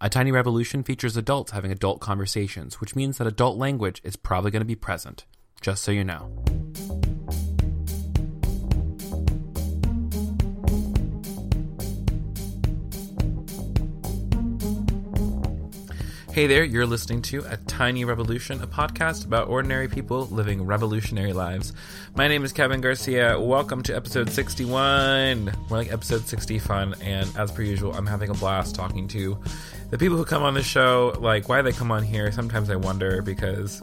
A Tiny Revolution features adults having adult conversations, which means that adult language is probably going to be present. Just so you know. Hey there, you're listening to A Tiny Revolution, a podcast about ordinary people living revolutionary lives. My name is Kevin Garcia. Welcome to episode 61. More like episode 60 fun, and as per usual, I'm having a blast talking to the people who come on the show. Like, why they come on here, sometimes I wonder because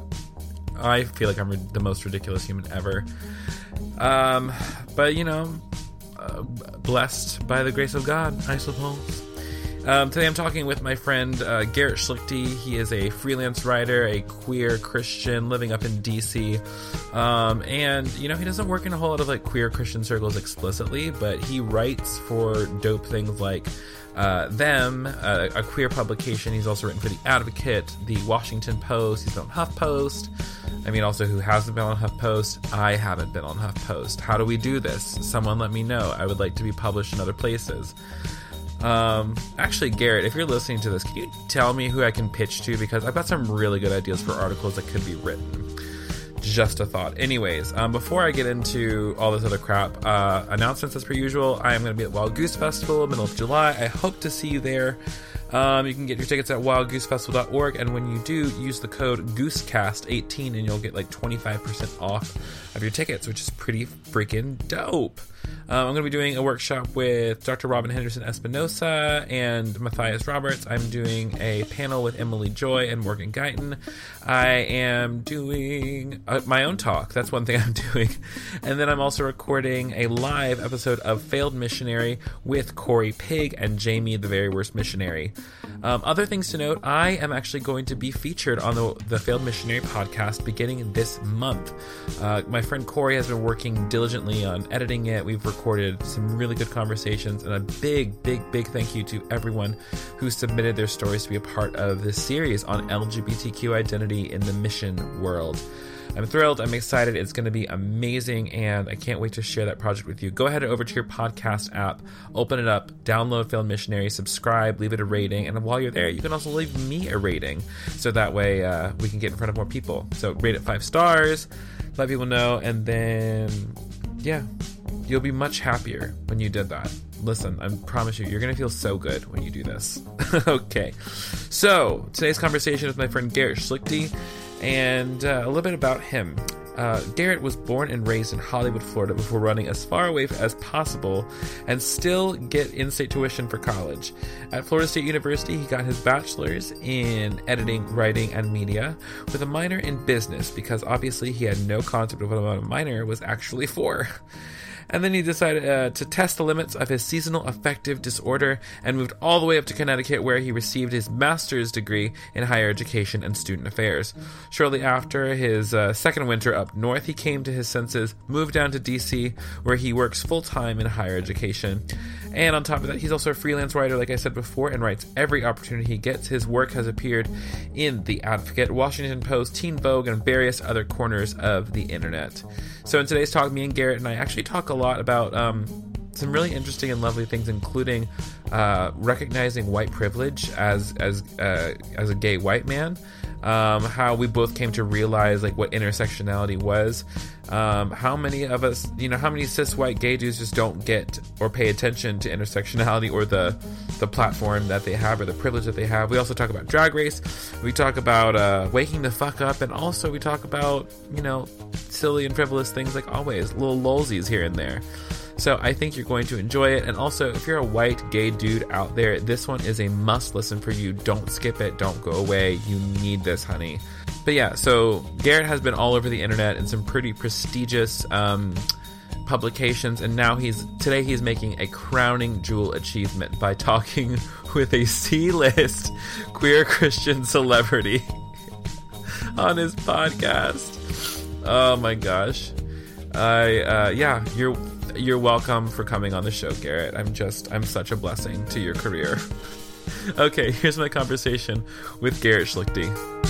I feel like I'm the most ridiculous human ever. Um, but, you know, uh, blessed by the grace of God, I suppose. Um, today I'm talking with my friend uh, Garrett Schlichte. He is a freelance writer, a queer Christian living up in DC. Um, and, you know, he doesn't work in a whole lot of like queer Christian circles explicitly, but he writes for dope things like uh, Them, uh, a queer publication. He's also written for The Advocate, The Washington Post. He's on HuffPost. I mean, also, who hasn't been on HuffPost? I haven't been on HuffPost. How do we do this? Someone let me know. I would like to be published in other places. Um, actually, Garrett, if you're listening to this, can you tell me who I can pitch to? Because I've got some really good ideas for articles that could be written. Just a thought. Anyways, um, before I get into all this other crap, uh, announcements as per usual. I am going to be at Wild Goose Festival middle of July. I hope to see you there. Um, you can get your tickets at wildgoosefestival.org, and when you do, use the code GooseCast18 and you'll get like 25% off of your tickets, which is pretty freaking dope. Um, I'm going to be doing a workshop with Dr. Robyn Henderson Espinoza and Matthias Roberts. I'm doing a panel with Emily Joy and Morgan Guyton. I am doing uh, my own talk. That's one thing I'm doing. And then I'm also recording a live episode of Failed Missionary with Cory Pigg and Jamie, the Very Worst Missionary. Um, other things to note I am actually going to be featured on the, the Failed Missionary podcast beginning this month. Uh, my friend Cory has been working diligently on editing it. We've recorded some really good conversations, and a big, big, big thank you to everyone who submitted their stories to be a part of this series on LGBTQ identity in the mission world. I'm thrilled. I'm excited. It's going to be amazing, and I can't wait to share that project with you. Go ahead over to your podcast app, open it up, download Failed Missionary, subscribe, leave it a rating, and while you're there, you can also leave me a rating, so that way uh, we can get in front of more people. So rate it five stars, let people know, and then yeah, you'll be much happier when you did that. Listen, I promise you, you're going to feel so good when you do this. okay. So, today's conversation with my friend Garrett Schlichte and uh, a little bit about him. Uh, Garrett was born and raised in Hollywood, Florida, before running as far away as possible and still get in state tuition for college. At Florida State University, he got his bachelor's in editing, writing, and media with a minor in business because obviously he had no concept of what a minor was actually for. And then he decided uh, to test the limits of his seasonal affective disorder and moved all the way up to Connecticut, where he received his master's degree in higher education and student affairs. Shortly after his uh, second winter up north, he came to his senses, moved down to DC, where he works full time in higher education. And on top of that, he's also a freelance writer, like I said before, and writes every opportunity he gets. His work has appeared in The Advocate, Washington Post, Teen Vogue, and various other corners of the internet. So in today's talk, me and Garrett and I actually talk a lot about um, some really interesting and lovely things, including uh, recognizing white privilege as as uh, as a gay white man. Um, how we both came to realize like what intersectionality was. Um, how many of us, you know, how many cis white gay dudes just don't get or pay attention to intersectionality or the the platform that they have or the privilege that they have. We also talk about drag race. We talk about uh, waking the fuck up, and also we talk about you know silly and frivolous things like always, little lulsies here and there. So I think you're going to enjoy it. And also, if you're a white gay dude out there, this one is a must listen for you. Don't skip it. Don't go away. You need this, honey. But yeah, so Garrett has been all over the internet in some pretty prestigious um, publications, and now he's today he's making a crowning jewel achievement by talking with a C-list queer Christian celebrity on his podcast. Oh my gosh. I uh, yeah, you're you're welcome for coming on the show, Garrett. I'm just I'm such a blessing to your career. okay, here's my conversation with Garrett Schlichte.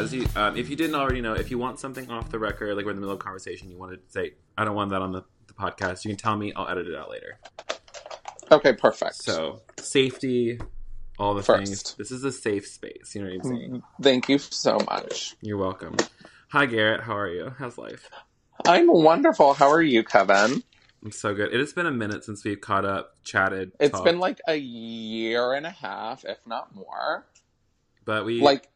As you, um, if you didn't already know, if you want something off the record, like we're in the middle of a conversation, you want to say, "I don't want that on the, the podcast. You can tell me. I'll edit it out later. Okay, perfect. So safety, all the First. things. This is a safe space. You know what I'm saying? Thank you so much. You're welcome. Hi Garrett, how are you? How's life? I'm wonderful. How are you, Kevin? I'm so good. It has been a minute since we've caught up, chatted. It's talked, been like a year and a half, if not more. but we Like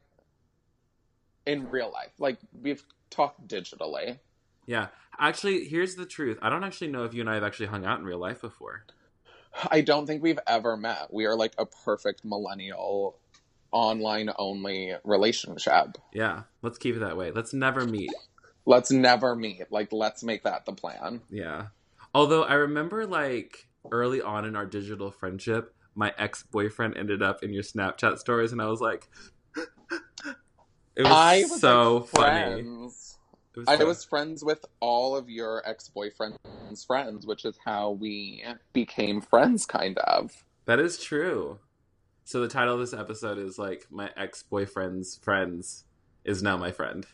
in real life. Like we've talked digitally. yeah. Actually, here's the truth. I don't actually know if you and I have actually hung out in real life before. I don't think we've ever met. We are like a perfect millennial online only relationship. Yeah, let's keep it that way. Let's never meet. Let's never meet. Like let's make that the plan. Yeah. Although I remember like early on in our digital friendship, my ex boyfriend ended up in your Snapchat stories, and I was like, it was, I was so like, funny. was I was friends with all of your ex boyfriend's friends, which is how we became friends, kind of. that is true. So the title of this episode is like my ex boyfriend's friends is now my friend.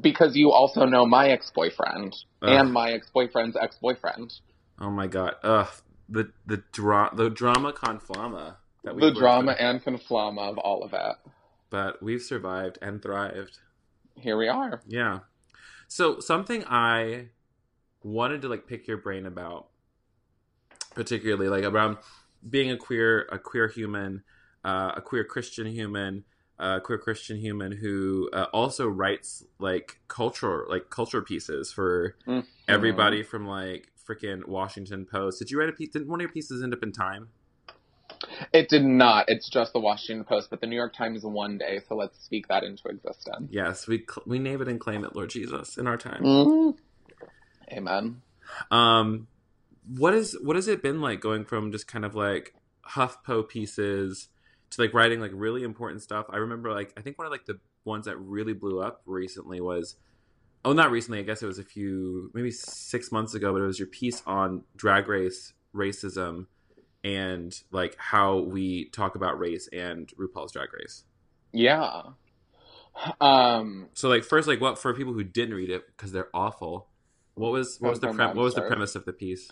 Because you also know my ex boyfriend and my ex boyfriend's ex boyfriend. Oh my god. Ugh. The the dra- the drama conflama that we The drama and conflama of all of it. But we've survived and thrived. Here we are. Yeah. So something I wanted to like pick your brain about, particularly like around being a queer a queer human, uh, a queer Christian human, a queer Christian human who uh, also writes like cultural like culture pieces for Mhm. everybody from like freaking Washington Post. Did you write a piece? Didn't one of your pieces end up in Time? It did not. It's just the Washington Post, but the New York Times one day, so let's speak that into existence. Yes, we cl- we name it and claim it, Lord Jesus, in our time. Mhm. Amen. Um, what is what has it been like going from just kind of like HuffPo pieces to like writing like really important stuff? I remember like I think one of like the ones that really blew up recently was oh not recently I guess it was a few maybe six months ago, but it was your piece on drag race racism and like how we talk about race and RuPaul's Drag Race. Yeah. Um, So like first like what for people who didn't read it because they're awful. What was what was the pre- what was the premise of the piece?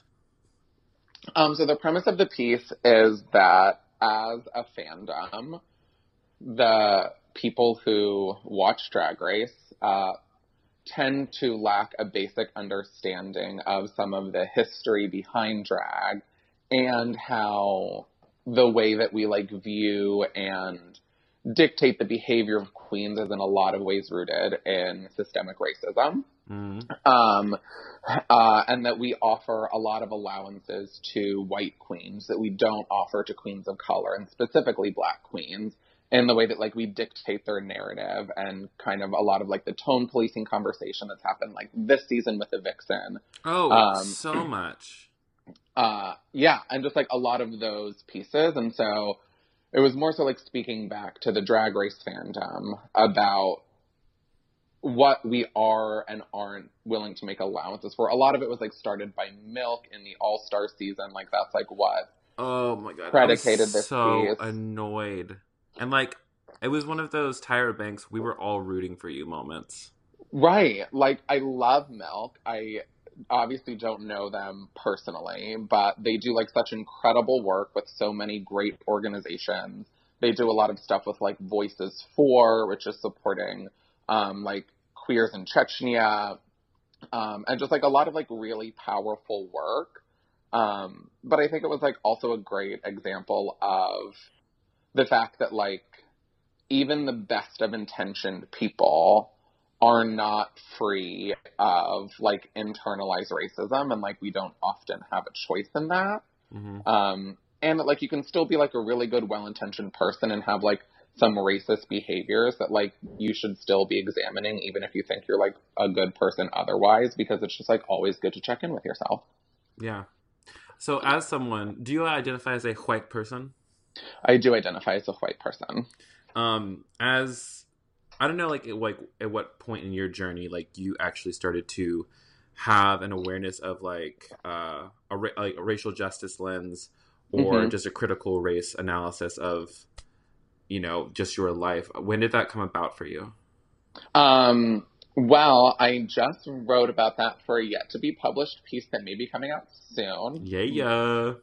Um, so the premise of the piece is that as a fandom, the people who watch Drag Race uh, tend to lack a basic understanding of some of the history behind drag and how the way that we like view and dictate the behavior of queens is in a lot of ways rooted in systemic racism Mm. um, uh, and that we offer a lot of allowances to white queens that we don't offer to queens of color, and specifically black queens, in the way that like we dictate their narrative and kind of a lot of like the tone policing conversation that's happened like this season with the vixen. Oh, Um, so much. Uh, yeah, and just like a lot of those pieces, and so it was more so like speaking back to the drag race fandom about what we are and aren't willing to make allowances for. A lot of it was like started by Milk in the All Star season. Like that's like what Oh my god, predicated I was this so piece. annoyed, and like it was one of those Tyra Banks. We were all rooting for you moments. right. Like I love Milk. I obviously don't know them personally, but they do like such incredible work with so many great organizations. They do a lot of stuff with like Voices for, which is supporting um, like queers in Chechnya, um, and just like a lot of like really powerful work. Um, but I think it was like also a great example of the fact that like even the best of intentioned people are not free of like internalized racism and like we don't often have a choice in that hmm um and that like you can still be like a really good well-intentioned person and have like some racist behaviors that like you should still be examining even if you think you're like a good person otherwise because it's just like always good to check in with yourself Yeah. So, as someone, do you identify as a white person? i do identify as a white person Um, as I don't know, like at, like at what point in your journey, like you actually started to have an awareness of like uh, a ra- like a racial justice lens, or Mhm. just a critical race analysis of, you know, just your life. When did that come about for you? Um, Well, I just wrote about that for a yet to be published piece that may be coming out soon. Yeah, yeah.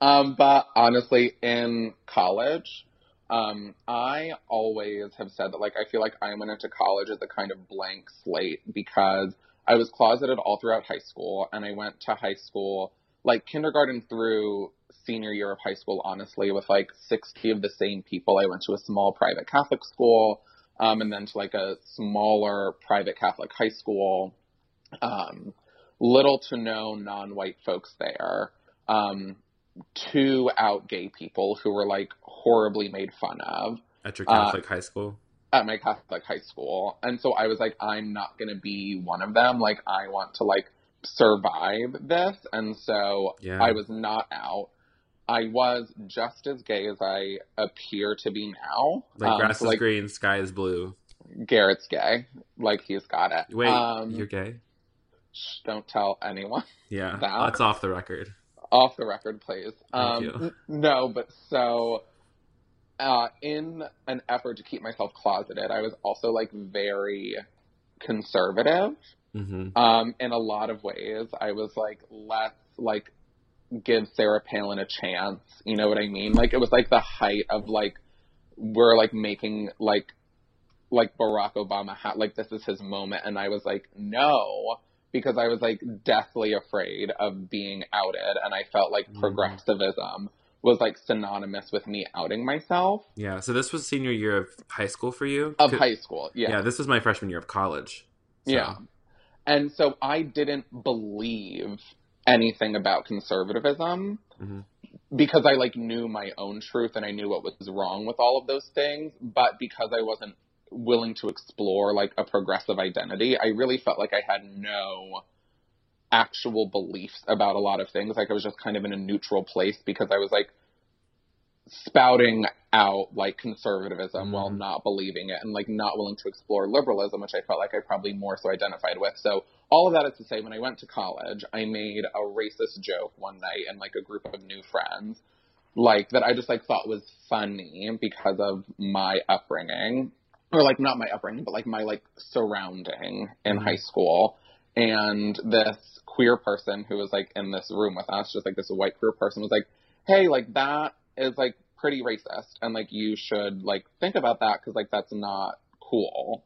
Um, but honestly, in college, um, I always have said that like I feel like I went into college as a kind of blank slate because I was closeted all throughout high school and I went to high school like kindergarten through senior year of high school honestly with like 60 of the same people. I went to a small private Catholic school um, and then to like a smaller private Catholic high school. Um, little to no non-white folks there. Um, two out gay people who were like horribly made fun of At your Catholic high school? at my Catholic high school. And so I was like, I'm not going to be one of them. Like, I want to like survive this. And so Yeah. I was not out. I was just as gay as I appear to be now. Like Um, grass so, is like green, sky is blue. Garrett's gay. Like he's got it. Wait, um, you're gay? shh, don't tell anyone. Yeah, that- that's off the record. Off the record, please. Um, n- No, but so uh, in an effort to keep myself closeted, I was also like very conservative hmm um, in a lot of ways. I was like, let's like give Sarah Palin a chance. You know what I mean? Like it was like the height of like we're like making like like Barack Obama ha- like this is his moment, and I was like, no. Because I was like deathly afraid of being outed, and I felt like Mhm. progressivism was like synonymous with me outing myself Yeah, so this was senior year of high school for you? of high school. yeah. Yeah, this was my freshman year of college. So- Yeah. And so I didn't believe anything about conservatism Mhm. because I like knew my own truth and I knew what was wrong with all of those things, but because I wasn't willing to explore like a progressive identity, I really felt like I had no actual beliefs about a lot of things. Like I was just kind of in a neutral place because I was like spouting out like conservatism while Mhm. not believing it and like not willing to explore liberalism, which I felt like I probably more so identified with. So all of that is to say, when I went to college, I made a racist joke one night in like a group of new friends, like that I just like thought was funny because of my upbringing, or like not my upbringing, but like my like surrounding in Mhm. high school. And this queer person who was like in this room with us, just like this white queer person, was like, "Hey, like that is like pretty racist, and like you should like think about that because like that's not cool."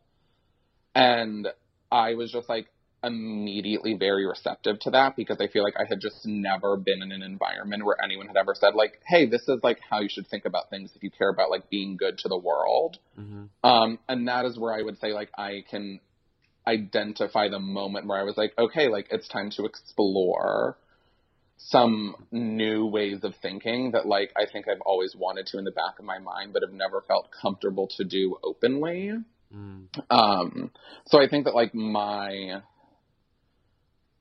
And I was just like immediately very receptive to that because I feel like I had just never been in an environment where anyone had ever said like, "Hey, this is like how you should think about things if you care about like being good to the world." Mhm. Um, and that is where I would say like I can identify the moment where I was like, okay, like it's time to explore some new ways of thinking that like I think I've always wanted to in the back of my mind, but have never felt comfortable to do openly. Mm. Um, so I think that like my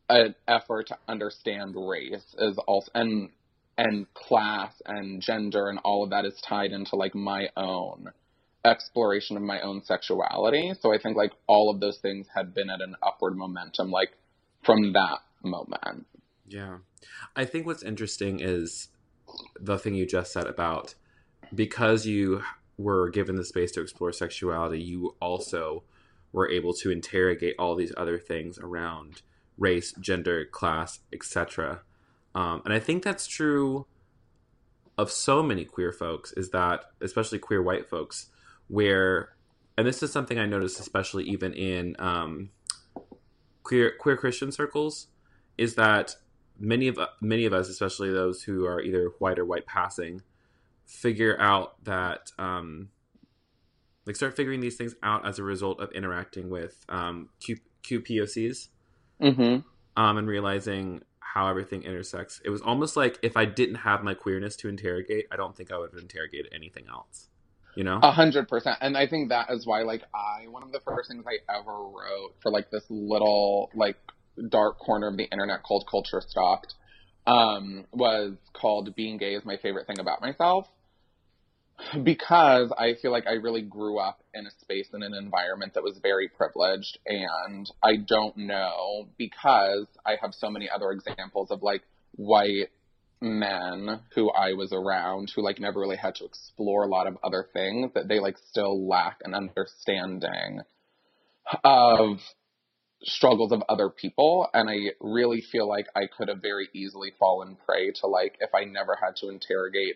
an effort to understand race is also and and class and gender and all of that is tied into like my own exploration of my own sexuality. So I think like all of those things had been at an upward momentum like from that moment. Yeah. I think what's interesting is the thing you just said about because you were given the space to explore sexuality, you also were able to interrogate all these other things around race, gender, class, etc. Um, and I think that's true of so many queer folks, is that, especially queer white folks, where, and this is something I noticed, especially even in um, queer queer Christian circles, is that many of many of us, especially those who are either white or white passing, figure out that um, like start figuring these things out as a result of interacting with um, Q, QPOCs Mm-hmm. um, and realizing how everything intersects. It was almost like if I didn't have my queerness to interrogate, I don't think I would have interrogated anything else. You know? A hundred percent. And I think that is why, like, I, one of the first things I ever wrote for, like, this little, like, dark corner of the internet called Culture Stalked, um, was called Being Gay is My Favorite Thing About Myself. Because I feel like I really grew up in a space and an environment that was very privileged. And I don't know, because I have so many other examples of, like, white men who I was around who like never really had to explore a lot of other things that they like still lack an understanding of struggles of other people and I really feel like I could have very easily fallen prey to like if I never had to interrogate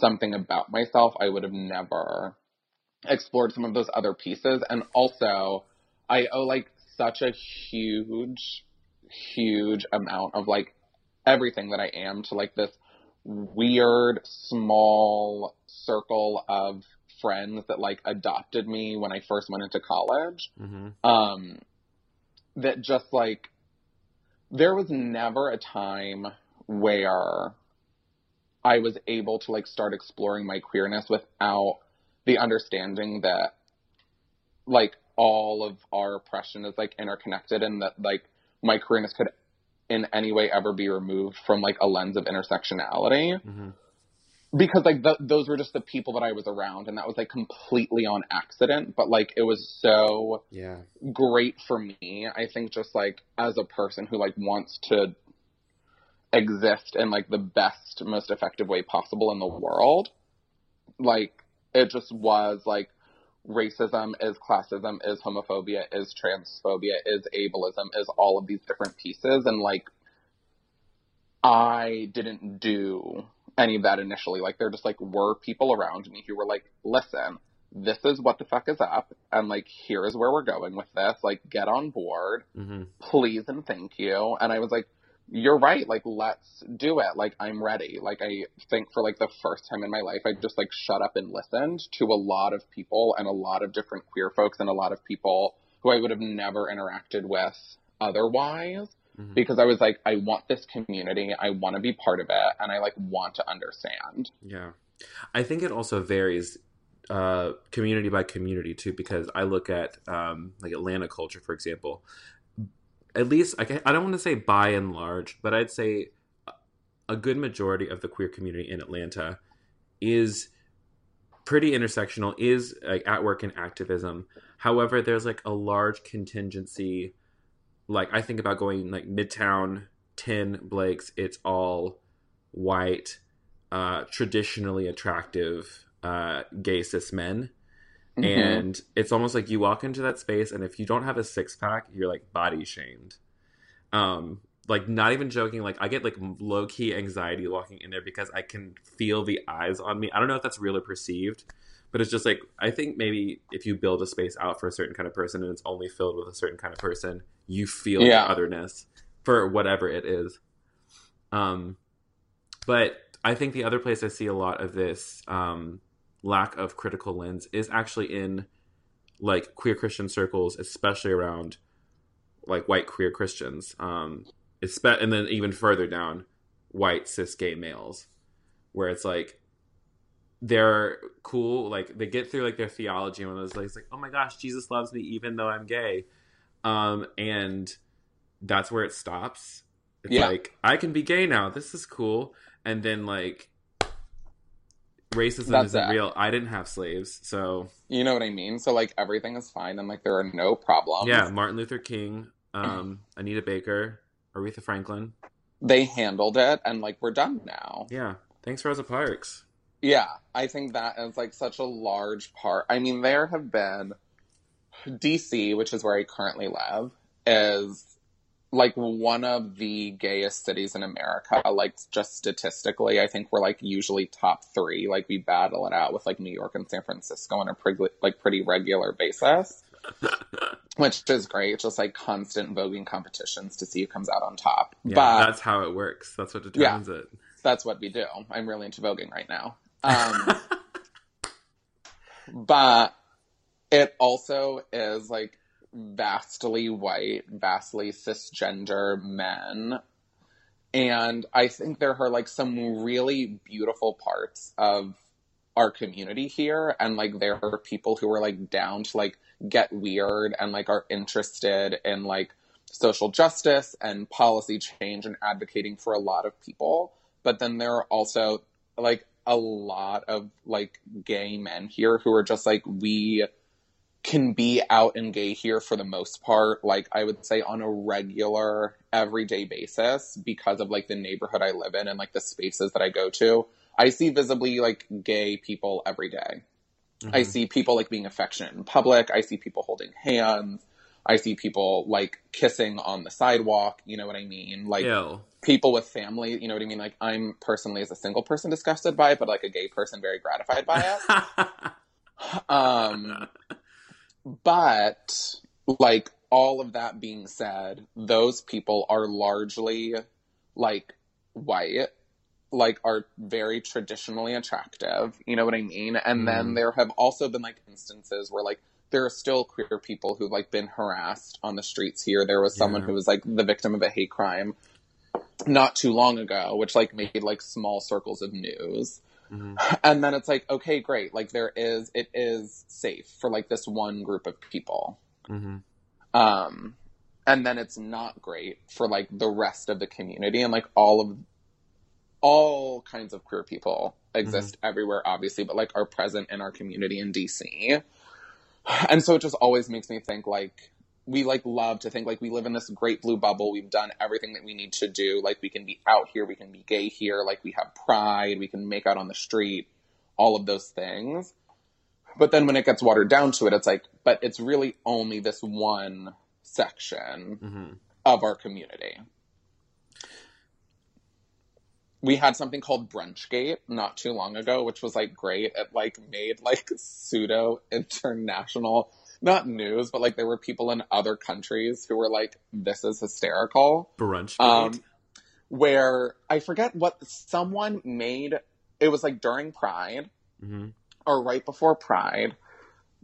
something about myself, I would have never explored some of those other pieces. And also, I owe like such a huge, huge amount of like everything that I am to like this weird, small circle of friends that like adopted me when I first went into college. Mm-hmm. Um, that just like, there was never a time where I was able to like start exploring my queerness without the understanding that like all of our oppression is like interconnected and that like my queerness could in any way ever be removed from like a lens of intersectionality mm-hmm. because like th- those were just the people that i was around and that was like completely on accident but like it was so yeah great for me i think just like as a person who like wants to exist in like the best most effective way possible in the world. Like it just was like racism is classism is homophobia is transphobia is ableism is all of these different pieces. And like i didn't do any of that initially. Like there just like were people around me who were like listen this is what the fuck is up. And like here is where we're going with this. Like get on board. Mm-hmm. please and thank you. And i was like you're right. Like, let's do it. Like, I'm ready. Like, I think for like the first time in my life, I just like shut up and listened to a lot of people and a lot of different queer folks and a lot of people who I would have never interacted with otherwise. Mm-hmm. Because I was like, I want this community. I want to be part of it. And I like want to understand. Yeah. I think it also varies uh, community by community too, because I look at um, like Atlanta culture, for example at least I, don't want to say by and large, but I'd say a good majority of the queer community in Atlanta is pretty intersectional, is like at work in activism. However, there's like a large contingency. Like I think about going like Midtown, Ten Blake's. It's all white, uh, traditionally attractive uh, gay cis men. Mm-hmm. And it's almost like you walk into that space, and if you don't have a six pack, you're like body shamed. Um, like not even joking. Like I get like low key anxiety walking in there because I can feel the eyes on me. I don't know if that's real or perceived, but it's just like I think maybe if you build a space out for a certain kind of person and it's only filled with a certain kind of person, you feel yeah. the otherness for whatever it is. Um, but I think the other place I see a lot of this um, lack of critical lens is actually in like queer Christian circles, especially around like white queer Christians. Um, it's and then even further down, white cis gay males, where it's like they're cool, like they get through like their theology and those like, like, oh my gosh, Jesus loves me even though I'm gay, um, and that's where it stops. It's yeah. like I can be gay now. This is cool, and then like racism That's isn't real. I didn't have slaves, so you know what I mean. So like everything is fine, and like there are no problems. Yeah, Martin Luther King, um, Anita Baker, Aretha Franklin. They handled it, and like we're done now. Yeah, thanks Rosa Parks. Yeah, I think that is like such a large part. I mean, there have been DC, which is where I currently live, is like one of the gayest cities in America. Like just statistically, I think we're like usually top three. Like we battle it out with like New York and San Francisco on a pretty like pretty regular basis, which is great. Just like constant voguing competitions to see who comes out on top. Yeah, but that's how it works. That's what determines yeah, it. That's what we do. I'm really into voguing right now. Um, but it also is like vastly white, vastly cisgender men. And I think there are like some really beautiful parts of our community here. And like there are people who are like down to like get weird and like are interested in like social justice and policy change and advocating for a lot of people. But then there are also like a lot of like gay men here who are just like, we can be out and gay here for the most part, like I would say on a regular, everyday basis because of like the neighborhood I live in and like the spaces that I go to. I see visibly like gay people every day. Mm-hmm. I see people like being affectionate in public. I see people holding hands. I see people like kissing on the sidewalk. You know what I mean? Like Ew. people with family. You know what I mean? Like I'm personally as a single person disgusted by it, but like a gay person very gratified by it. um, but like all of that being said, those people are largely like white, like are very traditionally attractive. You know what I mean? And then Mhm. there have also been like instances where like there are still queer people who've like been harassed on the streets here. There was someone Yeah. who was like the victim of a hate crime not too long ago, which like made like small circles of news. Mhm. And then it's like, okay, great. Like there is, it is safe for like this one group of people. Mhm. Um, and then it's not great for like the rest of the community and like all of, all kinds of queer people exist everywhere, obviously, but like are present in our community in DC. And so it just always makes me think like, we like love to think like we live in this great blue bubble. We've done everything that we need to do. Like we can be out here, we can be gay here, like we have pride, we can make out on the street, all of those things. But then when it gets watered down to it, it's like, but it's really only this one section Mhm. of our community. We had something called Brunchgate not too long ago, which was like great. It like made like pseudo international, not news, but like there were people in other countries who were like, this is hysterical Brunch. um, where I forget what someone made. It was like during Pride Mhm. or right before Pride.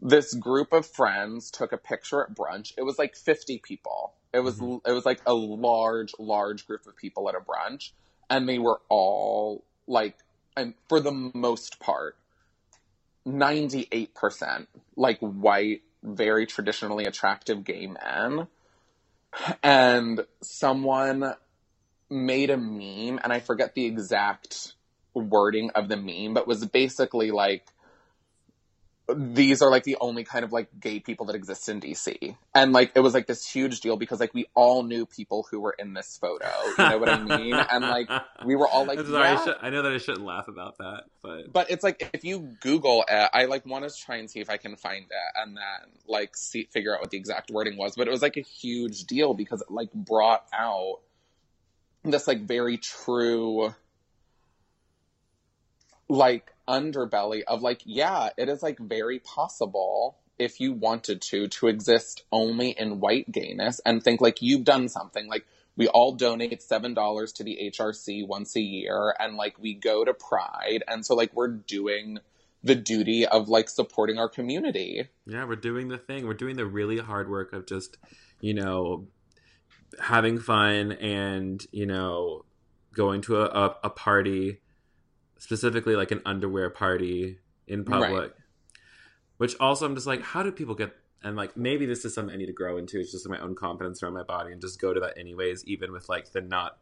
This group of friends took a picture at brunch. It was like 50 people. It was Mhm. it was like a large, large group of people at a brunch, and they were all like, and for the most part, 98% like white, very traditionally attractive gay men. And someone made a meme, and I forget the exact wording of the meme, but was basically like, these are like the only kind of like gay people that exist in DC. And like, it was like this huge deal because like we all knew people who were in this photo. You know what I mean? And like, we were all like, sorry, I, yeah. should, I know that I shouldn't laugh about that, but But it's like if you Google it, I like want to try and see if I can find it and then like see figure out what the exact wording was. But it was like a huge deal because it like brought out this like very true like underbelly of like yeah, it is like very possible if you wanted to to exist only in white gayness and think like you've done something like we all donate seven dollars to the HRC once a year and like we go to Pride and so like we're doing the duty of like supporting our community. yeah, we're doing the thing. We're doing the really hard work of just, you know, having fun and you know, going to a, a, a party, specifically like an underwear party in public. Right. Which also, I'm just like, how do people get? And like, maybe this is something I need to grow into. It's just my own confidence around my body and just go to that anyways, even with like the not.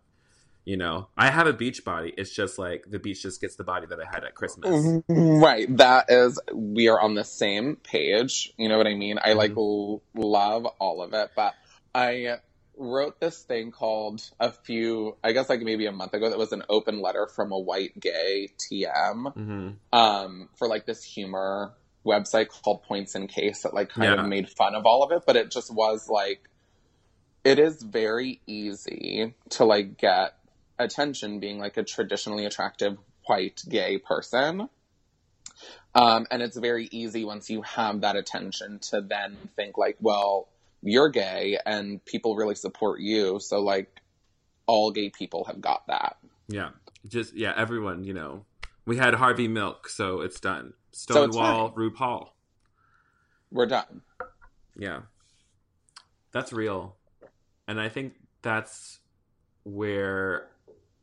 You know, I have a beach body. It's just like the beach just gets the body that I had at Christmas. Mm-hmm. Right. That is we are on the same page. You know what I mean? I like mm-hmm. l- love all of it, but I wrote this thing called a few I guess like maybe a month ago that was an open letter from a white gay TM. hmm um, for like this humor website called Points in Case that like kind Yeah. of made fun of all of it, but it just was like it is very easy to like get attention being like a traditionally attractive white gay person. Um, and it's very easy once you have that attention to then think like, well, you're gay and people really support you, so like all gay people have got that. Yeah, just yeah, everyone. You know, we had Harvey Milk, so it's done. So Stonewall, RuPaul. We're done. Yeah, that's real, and I think that's where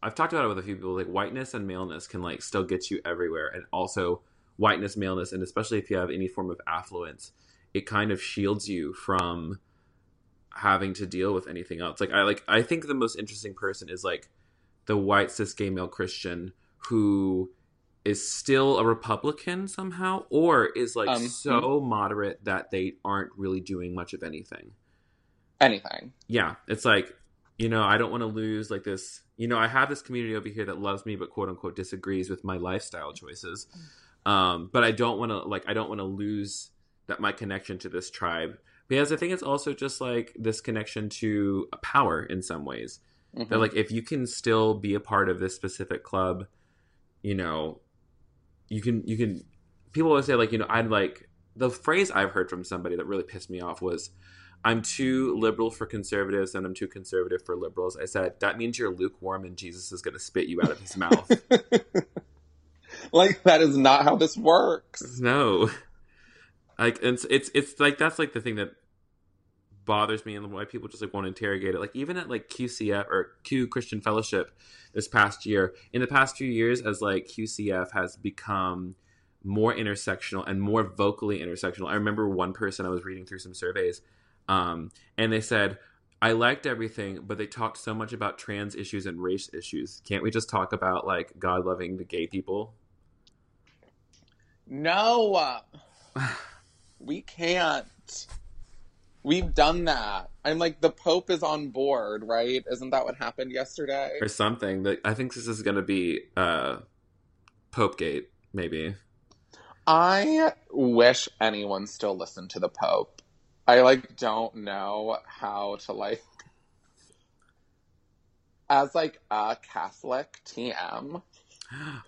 I've talked about it with a few people. Like whiteness and maleness can like still get you everywhere, and also whiteness, maleness, and especially if you have any form of affluence, it kind of shields you from having to deal with anything else. Like I like I think the most interesting person is like the white cis gay male Christian who is still a Republican somehow, or is like Um, so moderate that they aren't really doing much of anything. Anything. Yeah, it's like you know I don't want to lose like this. You know I have this community over here that loves me, but quote unquote disagrees with my lifestyle choices. Um, but I don't want to like I don't want to lose that my connection to this tribe because I think it's also just like this connection to power in some ways. Mhm. That like if you can still be a part of this specific club, you know, you can you can. People always say like you know I'd like the phrase I've heard from somebody that really pissed me off was. I'm too liberal for conservatives and I'm too conservative for liberals. I said, that means you're lukewarm and Jesus is going to spit you out of his mouth. like that is not how this works. No, like it's it's it's like that's like the thing that bothers me and why people just like won't interrogate it. Like even at like QCF or Q Christian Fellowship this past year, in the past few years, as like QCF has become more intersectional and more vocally intersectional. I remember one person I was reading through some surveys, um, and they said. I liked everything, but they talked so much about trans issues and race issues. Can't we just talk about like God loving the gay people? No, we can't. We've done that. I'm like, the Pope is on board, right? Isn't that what happened yesterday? or something. That I think this is going to be uh, Pope Gate, maybe. I wish anyone still listened to the Pope. I like don't know how to like as like a Catholic TM.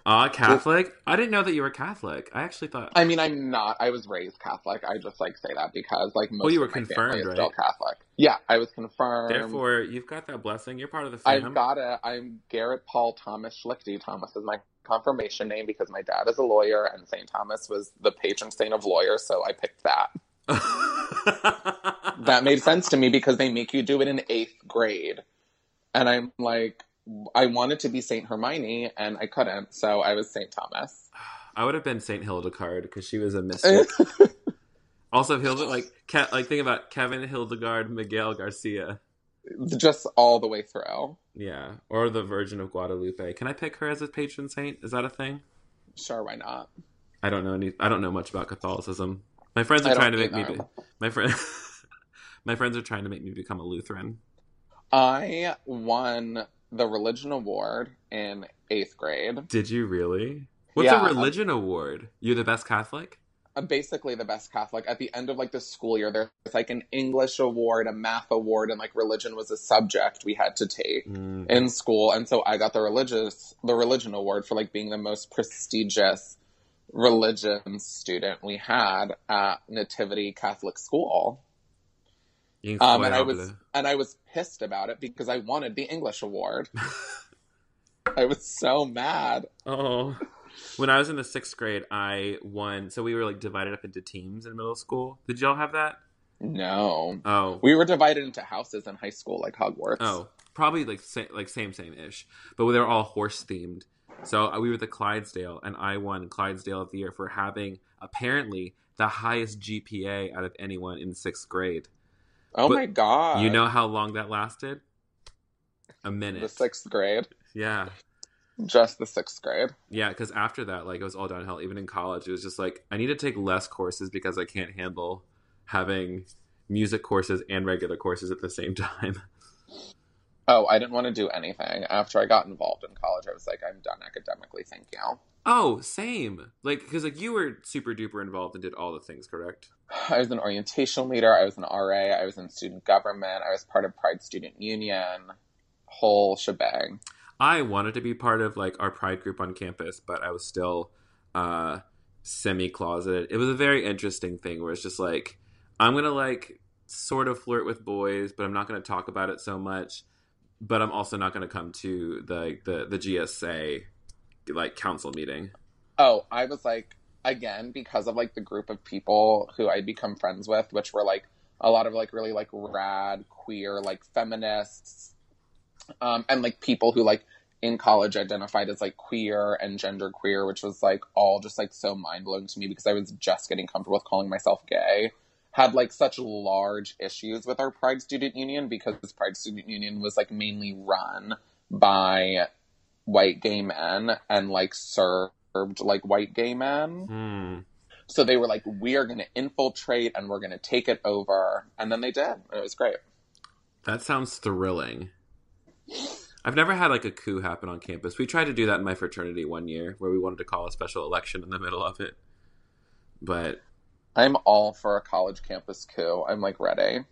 Ah, Catholic. I didn't know that you were Catholic. I actually thought. I mean, I'm not. I was raised Catholic. I just like say that because like most Well, you of were confirmed, right? still Catholic. Yeah, I was confirmed. Therefore, you've got that blessing. You're part of the fam. I've got it. I'm Garrett Paul Thomas Schlichte. Thomas is my confirmation name because my dad is a lawyer and St. Thomas was the patron saint of lawyers, so I picked that. That made sense to me because they make you do it in eighth grade. And I'm like, I wanted to be St. Hermione and I couldn't, so I was St. Thomas. I would have been Saint Hildegard because she was a mystic. also, like Ke- like think about Kevin Hildegard, Miguel Garcia. Just all the way through. Yeah, or the Virgin of Guadalupe. Can I pick her as a patron saint? Is that a thing? Sure, why not? I don't know any. I don't know much about Catholicism. My friends are don't trying to make me. Be, my friend. my friends are trying to make me become a Lutheran. I won the religion award in eighth grade. Did you really? What's Yeah. a religion award? You're the best Catholic. I'm basically the best Catholic. At the end of like the school year, there's like an English award, a math award, and like religion was a subject we had to take. Mm. in school and so i got the religious the religion award for like being the most prestigious religion student we had at nativity catholic school um, and i was and i was pissed about it because i wanted the english award i was so mad Oh. When I was in the sixth grade, I won. So we were like divided up into teams in middle school. Did y'all have that? no Oh. we were divided into houses in high school like hogwarts Oh, probably like sa- like same same ish, but they were all horse themed. So uh, we were the Clydesdale, and I won Clydesdale of the year for having apparently the highest GPA out of anyone in sixth grade. Oh but my god you know how long that lasted? A minute. the sixth grade Yeah, just the sixth grade yeah. Because after that, like it was all downhill. Even in college, it was just like I need to take less courses because I can't handle having music courses and regular courses at the same time. Oh i didn't want to do anything after i got involved in college i was like i'm done academically thank you Oh, same. Like because like you were super duper involved and did all the things, correct? I was an orientation leader. I was an RA. I was in student government. I was part of Pride Student Union. Whole shebang. I wanted to be part of like our pride group on campus, but I was still uh semi closeted. It was a very interesting thing where it's just like I'm gonna like sort of flirt with boys, but I'm not gonna talk about it so much. But I'm also not gonna come to the the, the GSA like council meeting. Oh, I was like, again, because of like the group of people who I'd become friends with, which were like a lot of like really like rad, queer, like feminists, um, and like people who like in college identified as like queer and gender queer, which was like all just like so mind blowing to me because I was just getting comfortable with calling myself gay. Had like such large issues with our Pride Student Union because Pride Student Union was like mainly run by white gay men and like served like white gay men. Hmm. So they were like, we are going to infiltrate and we're going to take it over. And then they did. It was great. That sounds thrilling. I've never had like a coup happen on campus. We tried to do that in my fraternity one year where we wanted to call a special election in the middle of it. But I'm all for a college campus coup. I'm like ready.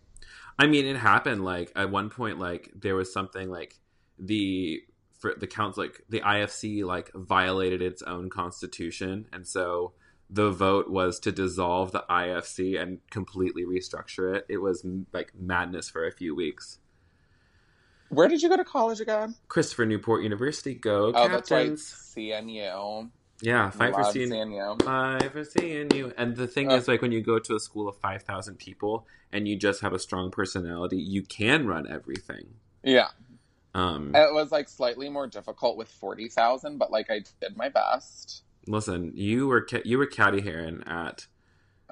I mean, it happened like at one point, like there was something like the for the council, like the IFC, like violated its own constitution, and so the vote was to dissolve the IFC and completely restructure it. It was like madness for a few weeks. Where did you go to college again? Christopher Newport University. Go Oh, that's right. Captains! CNU. Yeah, five for Love seeing CNU. five for seeing you. And the thing Uh. is, like when you go to a school of five thousand people and you just have a strong personality, you can run everything. Yeah. Um, It was like slightly more difficult with 40,000, but like I did my best. listen, you were ca- you were Cady Heron at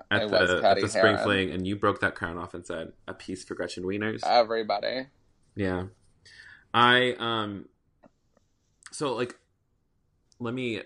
at was the, at the spring fling, and you broke that crown off and said a piece for Gretchen Wieners. Everybody. Yeah. I um so like let me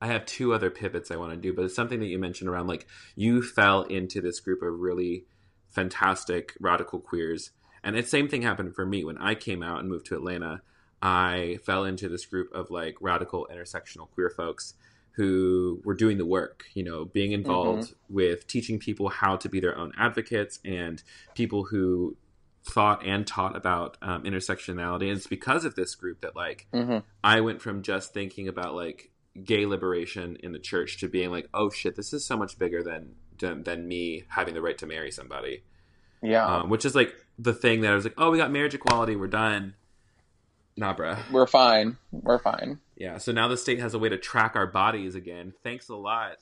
I have two other pivots I want to do, but it's something that you mentioned around like you fell into this group of really fantastic radical queers. And the same thing happened for me when I came out and moved to Atlanta. I fell into this group of like radical intersectional queer folks who were doing the work, you know, being involved with teaching people how to be their own advocates and people who thought and taught about um, intersectionality. And it's because of this group that like hmm I went from just thinking about like gay liberation in the church to being like, oh shit, this is so much bigger than than, than me having the right to marry somebody. Yeah. Um, which is like the thing that I was like, oh, we got marriage equality, we're done. Nah, bruh. We're fine. We're fine. Yeah. So now the state has a way to track our bodies again. Thanks a lot.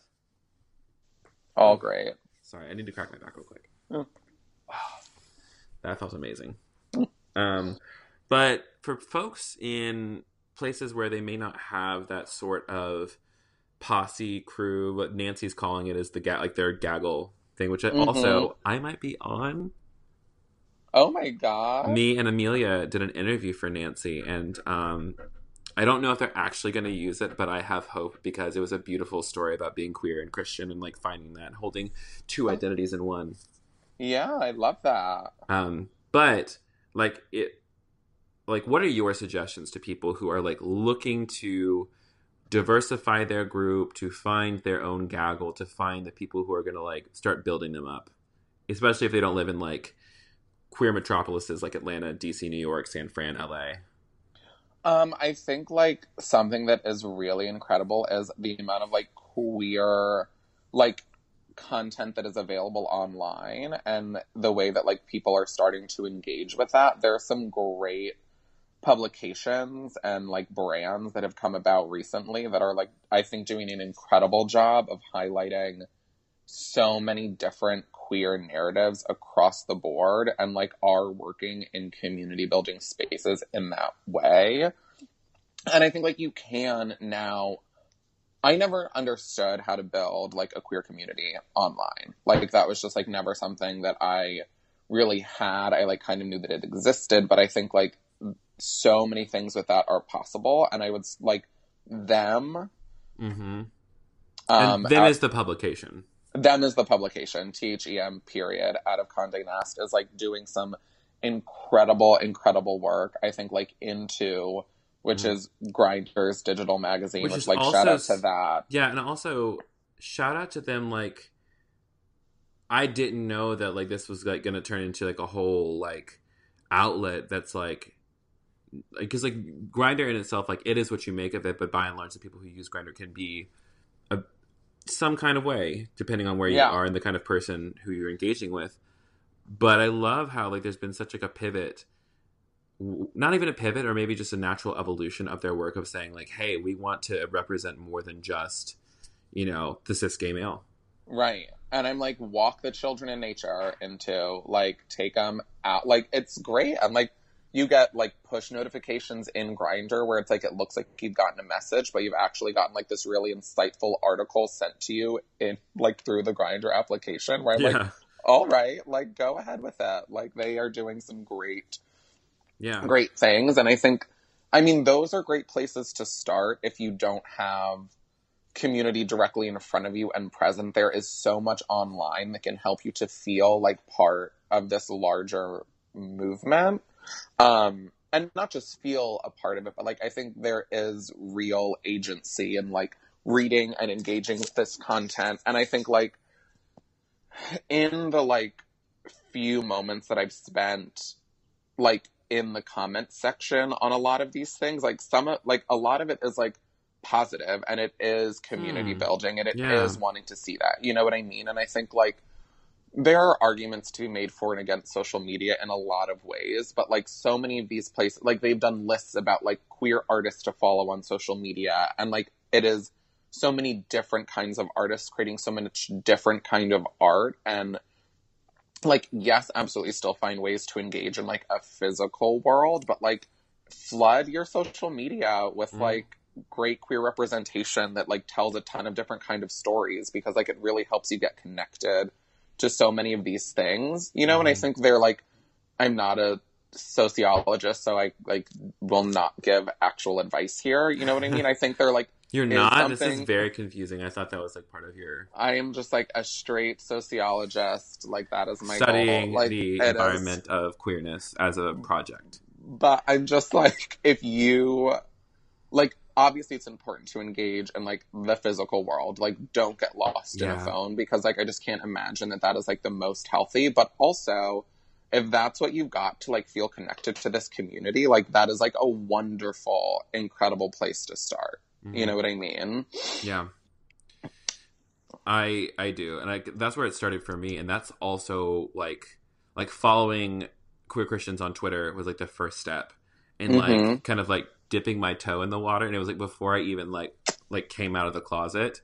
All great. Sorry, I need to crack my back real quick. Mm. That felt amazing. Um, but for folks in places where they may not have that sort of posse crew, what Nancy's calling it is the ga- like their gaggle thing, which I Mhm. also I might be on. Oh my god. Me and Amelia did an interview for Nancy, and um, I don't know if they're actually going to use it, but I have hope because it was a beautiful story about being queer and Christian and like finding that, and holding two identities in one. Yeah, I love that. Um, but like it, like what are your suggestions to people who are like looking to diversify their group, to find their own gaggle, to find the people who are going to like start building them up, especially if they don't live in like queer metropolises like Atlanta, DC, New York, San Fran, LA. Um, I think like something that is really incredible is the amount of like queer like content that is available online and the way that like people are starting to engage with that. There are some great publications and like brands that have come about recently that are like I think doing an incredible job of highlighting so many different queer narratives across the board and like are working in community building spaces in that way. And I think like you can now I never understood how to build like a queer community online. Like that was just like never something that I really had. I like kind of knew that it existed, but I think like so many things with that are possible and I would like them Mm-hmm. um and them is the publication. them is the publication t-h-e-m period out of Condé Nast is like doing some incredible incredible work i think like into which Mhm. is Grindr's digital magazine Which which, is like also shout out to that Yeah, and also shout out to them. Like, I didn't know that like this was like going to turn into like a whole like outlet that's like because like Grindr in itself like it is what you make of it but by and large the people who use Grindr can be a some kind of way depending on where you Yeah. are and the kind of person who you're engaging with. But i love how like there's been such like a pivot not even a pivot or maybe just a natural evolution of their work of saying like hey we want to represent more than just you know the cis gay male. Right. And i'm like walk the children in nature into like take them out. Like it's great. I'm like you get like push notifications in Grindr where it's like it looks like you've gotten a message but you've actually gotten like this really insightful article sent to you in like through the Grindr application where i'm like all right, like go ahead with that. Like they are doing some great, yeah great things. And I think, I mean, those are great places to start if you don't have community directly in front of you and present. There is so much online that can help you to feel like part of this larger movement. Um, and not just feel a part of it, but like I think there is real agency in like reading and engaging with this content. And I think like in the like few moments that I've spent like in the comment section on a lot of these things, like some of like a lot of it is like positive and it is community Hmm. building and it is Yeah. wanting to see that. You know what I mean? And I think like there are arguments to be made for and against social media in a lot of ways, but like so many of these places, like they've done lists about like queer artists to follow on social media, and like it is so many different kinds of artists creating so much different kind of art, and like yes, absolutely still find ways to engage in like a physical world, but like flood your social media with Mm. like great queer representation that like tells a ton of different kind of stories because like it really helps you get connected to so many of these things you know and i Mhm. think they're like i'm not a sociologist so i like will not give actual advice here you know what i mean i think they're like You're not. This is very confusing. I thought that was like part of your i am just like a straight sociologist like that is my studying goal. like the it is- environment of queerness as a project. but I'm just like, if you, like, obviously it's important to engage in like the physical world. Like, don't get lost in a phone because, like, I just can't imagine that that is like the most healthy. But also, if that's what you've got to like feel connected to this community, like, that is like a wonderful, incredible place to start. Mm-hmm. You know what I mean? Yeah. I I do, and I that's where it started for me, and that's also like like following queer Christians on Twitter was like the first step, and like Mhm. kind of like dipping my toe in the water, and it was like before I even like like came out of the closet.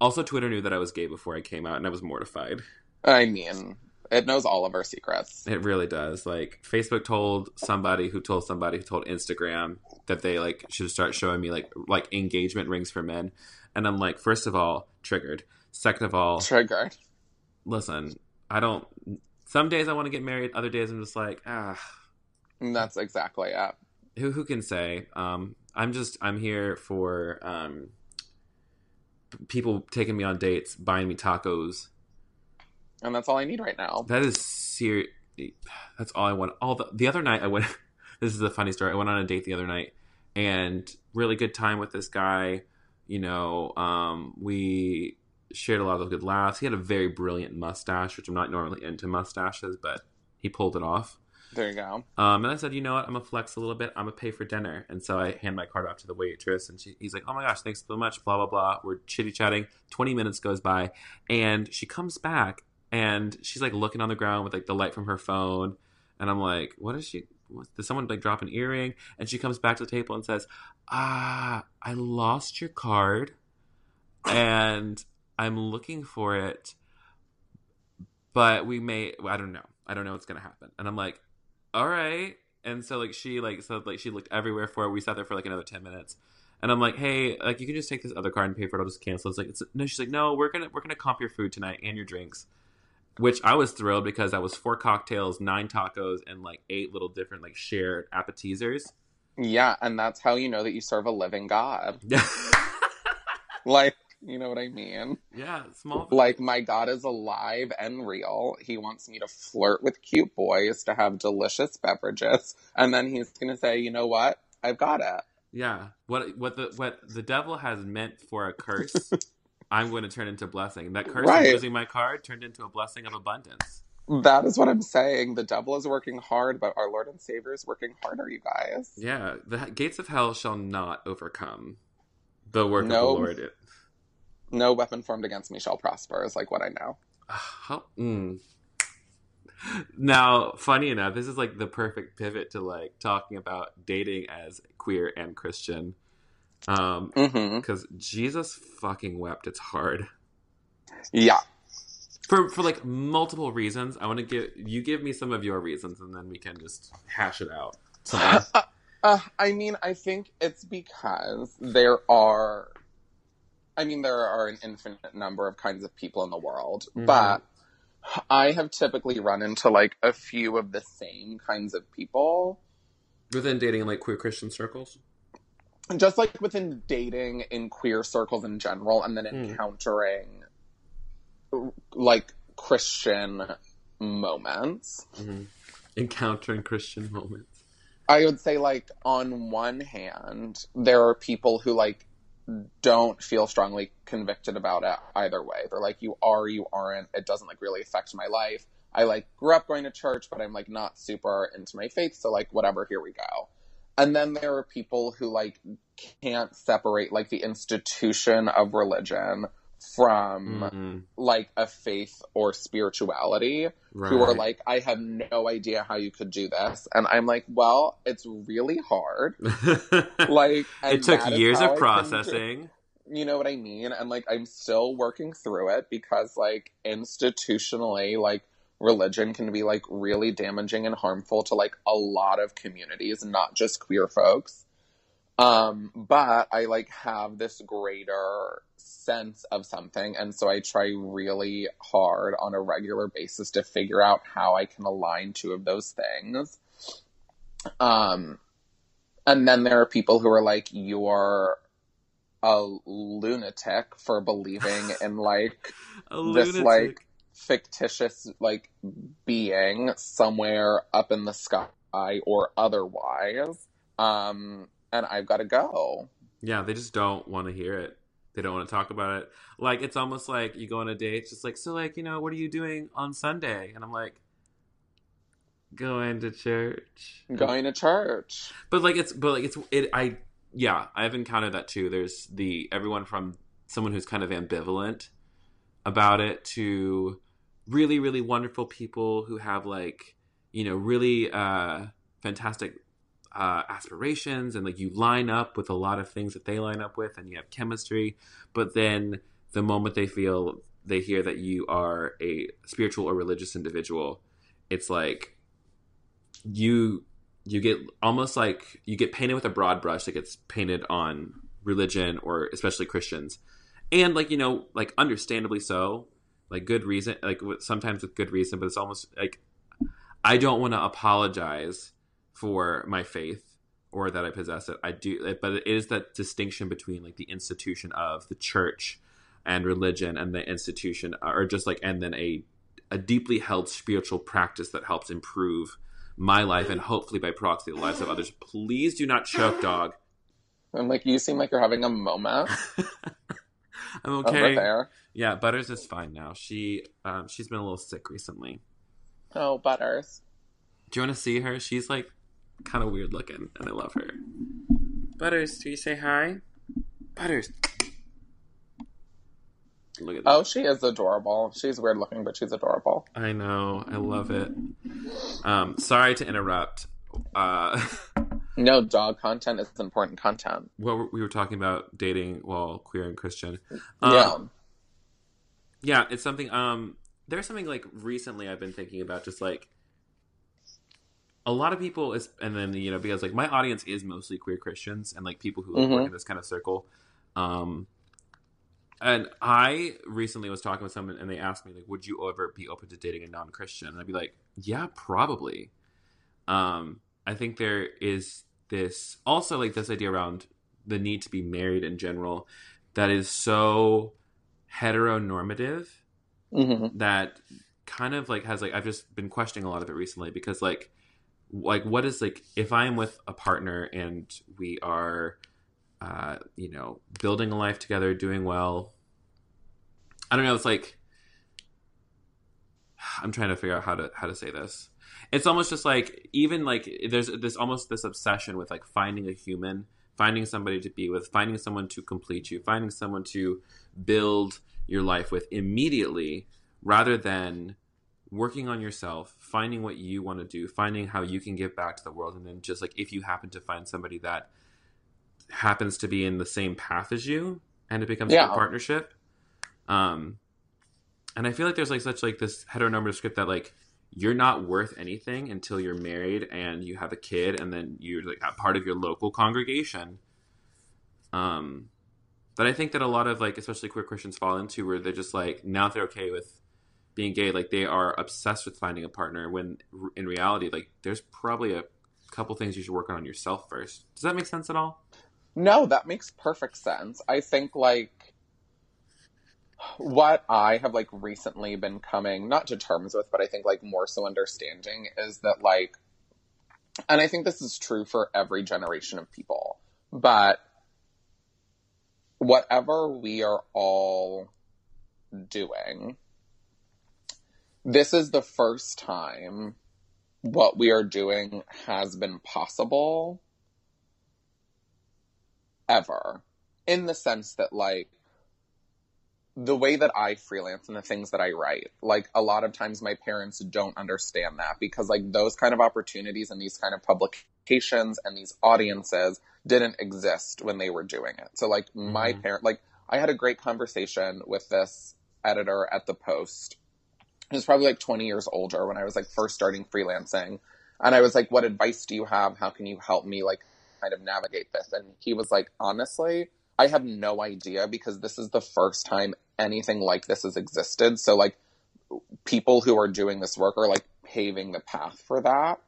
Also, Twitter knew that I was gay before I came out, and I was mortified. I mean, it knows all of our secrets. It really does. Like Facebook told somebody who told somebody who told Instagram that they like should start showing me like like engagement rings for men, and I'm like, first of all, triggered. Second of all, Triggered. listen, I don't. Some days I want to get married. Other days I'm just like, ah, And that's exactly it. Who who can say? Um, I'm just I'm here for um, people taking me on dates, buying me tacos. And that's all I need right now. That is serious. That's all I want. All the the other night I went. this is a funny story. I went on a date the other night, and really good time with this guy. You know, um, we shared a lot of good laughs. He had a very brilliant mustache, which I'm not normally into mustaches, but he pulled it off. There you go. Um, and I said, you know what? I'm gonna flex a little bit. I'm gonna pay for dinner. And so I hand my card off to the waitress, and she, he's like, "Oh my gosh, thanks so much." Blah blah blah. We're chitty chatting. Twenty minutes goes by, and she comes back, and she's like looking on the ground with like the light from her phone, and I'm like, "What is she? What, did someone like drop an earring?" And she comes back to the table and says, "Ah, I lost your card, and I'm looking for it, but we may. I don't know. I don't know what's gonna happen." And I'm like all right. And so like she like so like she looked everywhere for it. We sat there for like another 10 minutes. And i'm like hey like you can just take this other card and pay for it. I'll just cancel. It's like it's, no she's like no we're gonna we're gonna comp your food tonight and your drinks which i was thrilled because that was four cocktails nine tacos and like eight little different like shared appetizers. Yeah, and that's how you know that you serve a living God. Like, you know what I mean? yeah small Like, my God is alive and real. He wants me to flirt with cute boys, to have delicious beverages, and then he's gonna say, you know what? I've got it. yeah what what the what the devil has meant for a curse i'm going to turn into a blessing that curse Right. of losing my card turned into a blessing of abundance That is what I'm saying. The devil is working hard, but our Lord and Savior is working harder, you guys. Yeah, the gates of hell shall not overcome the work No. of the Lord. No weapon formed against me shall prosper, is like what I know. How, mm. Now, funny enough, this is like the perfect pivot to like talking about dating as queer and Christian. Um, because Jesus fucking wept. It's hard Yeah. for for like multiple reasons. I want to give you give me some of your reasons, and then we can just hash it out. Some- Uh, I mean, I think it's because there are. I mean, there are an infinite number of kinds of people in the world, Mhm. but I have typically run into like a few of the same kinds of people. Within dating in like queer Christian circles. just like within dating in queer circles in general and then Mm. encountering like christian moments hmm Encountering Christian moments. i would say like on one hand there are people who like don't feel strongly convicted about it either way. They're like, you are, you aren't. It doesn't like really affect my life. I like grew up going to church, but I'm like not super into my faith. So like, whatever, here we go. And then there are people who like can't separate like the institution of religion from Mm-hmm. like a faith or spirituality who are like, I have no idea how you could do this. And I'm like, well, it's really hard. Like, it took years I of do- processing. you know what I mean? And like, I'm still working through it because like institutionally, like religion can be like really damaging and harmful to like a lot of communities, not just queer folks. Um, but I like have this greater sense of something. And so I try really hard on a regular basis to figure out how I can align two of those things. Um, and then there are people who are like, you're a lunatic for believing in like A this lunatic. like fictitious like being somewhere up in the sky or otherwise. Um, and I've got to go. Yeah, they just don't want to hear it. They don't want to talk about it. Like it's almost like you go on a date. It's just like, so like you know, what are you doing on Sunday? And I'm like, going to church. Going to church. But like it's but like it's it. I yeah, I've encountered that too. There's the everyone from someone who's kind of ambivalent about it to really really wonderful people who have like you know really uh fantastic uh, aspirations and like you line up with a lot of things that they line up with and you have chemistry but then the moment they feel they hear that you are a spiritual or religious individual it's like you you get almost like you get painted with a broad brush that gets painted on religion or especially christians. And like you know like understandably so like good reason like sometimes with good reason but it's almost like i don't want to apologize for my faith or that i possess it. I do but it is that distinction between like the institution of the church and religion and the institution or just like and then a a deeply held spiritual practice that helps improve my life and hopefully by proxy the lives of others. Please do not choke dog. I'm like, you seem like you're having a moment. I'm okay. there. yeah butters is fine now. She um she's been a little sick recently. Oh, Butters. do you want to see her? She's like kind of weird looking and i love her butters do you say hi butters look at that Oh, she is adorable. She's weird looking, but she's adorable. I know. I love it. Um, sorry to interrupt. Uh, No, dog content is important content. what were- we were talking about dating while queer and Christian. Um, yeah. yeah, it's something. Um, there's something like recently I've been thinking about, just like a lot of people is, and then you know because like my audience is mostly queer Christians and like people who Mhm. work in this kind of circle. Um, and I recently was talking with someone and they asked me like, would you ever be open to dating a non-Christian? And I'd be like, yeah, probably. Um, I think there is this also like this idea around the need to be married in general that is so heteronormative hmm that kind of like has like I've just been questioning a lot of it recently because like like what is like if I am with a partner and we are uh you know building a life together doing well I don't know it's like I'm trying to figure out how to how to say this. It's almost just like even like there's this almost this obsession with like finding a human finding somebody to be with finding someone to complete you finding someone to build your life with immediately rather than working on yourself finding what you want to do finding how you can give back to the world and then just like if you happen to find somebody that happens to be in the same path as you and it becomes a Yeah. good partnership um and i feel like there's like such like this heteronormative script that like you're not worth anything until you're married and you have a kid and then you're like part of your local congregation um that i think that a lot of like especially queer christians fall into where they're just like now they're okay with being gay like they are obsessed with finding a partner when in reality like there's probably a couple things you should work on on yourself first does that make sense at all No, that makes perfect sense. I think like what I have like recently been coming not to terms with, but I think like more so understanding is that like and I think this is true for every generation of people, but whatever we are all doing, this is the first time what we are doing has been possible ever. In the sense that, like, the way that I freelance and the things that I write, like, a lot of times my parents don't understand that because, like, those kind of opportunities and these kind of publications and these audiences didn't exist when they were doing it. So, like, my Mhm. parent, like, I had a great conversation with this editor at the Post. He was probably like 20 years older when I was like first starting freelancing. And I was like, what advice do you have? How can you help me like kind of navigate this? And he was like, honestly, I have no idea because this is the first time anything like this has existed. So like people who are doing this work are like paving the path for that.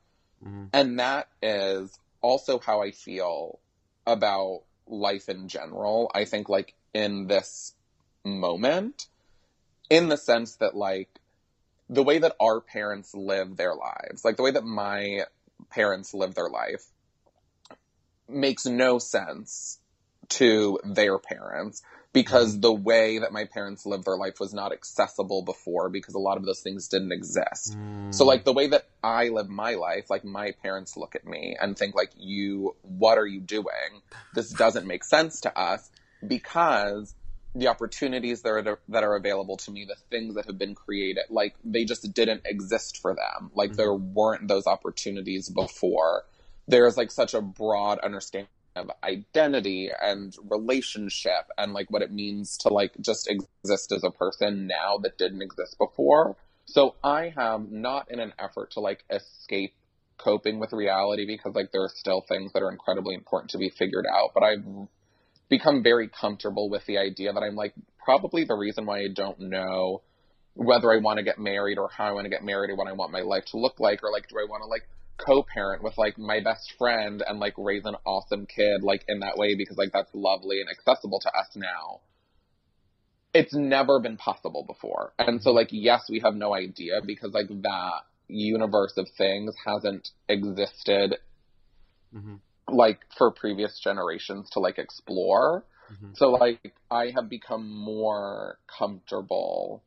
Mhm. And that is also how I feel about life in general. I think like in this moment, in the sense that like the way that our parents live their lives, like the way that my parents live their life makes no sense to their parents because the way that my parents lived their life was not accessible before because a lot of those things didn't exist. So Mm. like the way that I live my life, like my parents look at me and think like you what are you doing? This doesn't make sense to us because the opportunities that are that are available to me, the things that have been created, like they just didn't exist for them. Like Mhm. there weren't those opportunities before. There's like such a broad understanding of identity and relationship and like what it means to like just exist as a person now that didn't exist before. So I have not in an effort to like escape coping with reality because like there are still things that are incredibly important to be figured out, but I've become very comfortable with the idea that I'm like probably the reason why I don't know whether I want to get married or how I want to get married or what I want my life to look like or like do I want to like co-parent with like my best friend and like raise an awesome kid like in that way because like that's lovely and accessible to us now. It's never been possible before. And so like yes, we have no idea because like that universe of things hasn't existed Mhm. Like for previous generations to like explore. Mhm. So like I have become more comfortable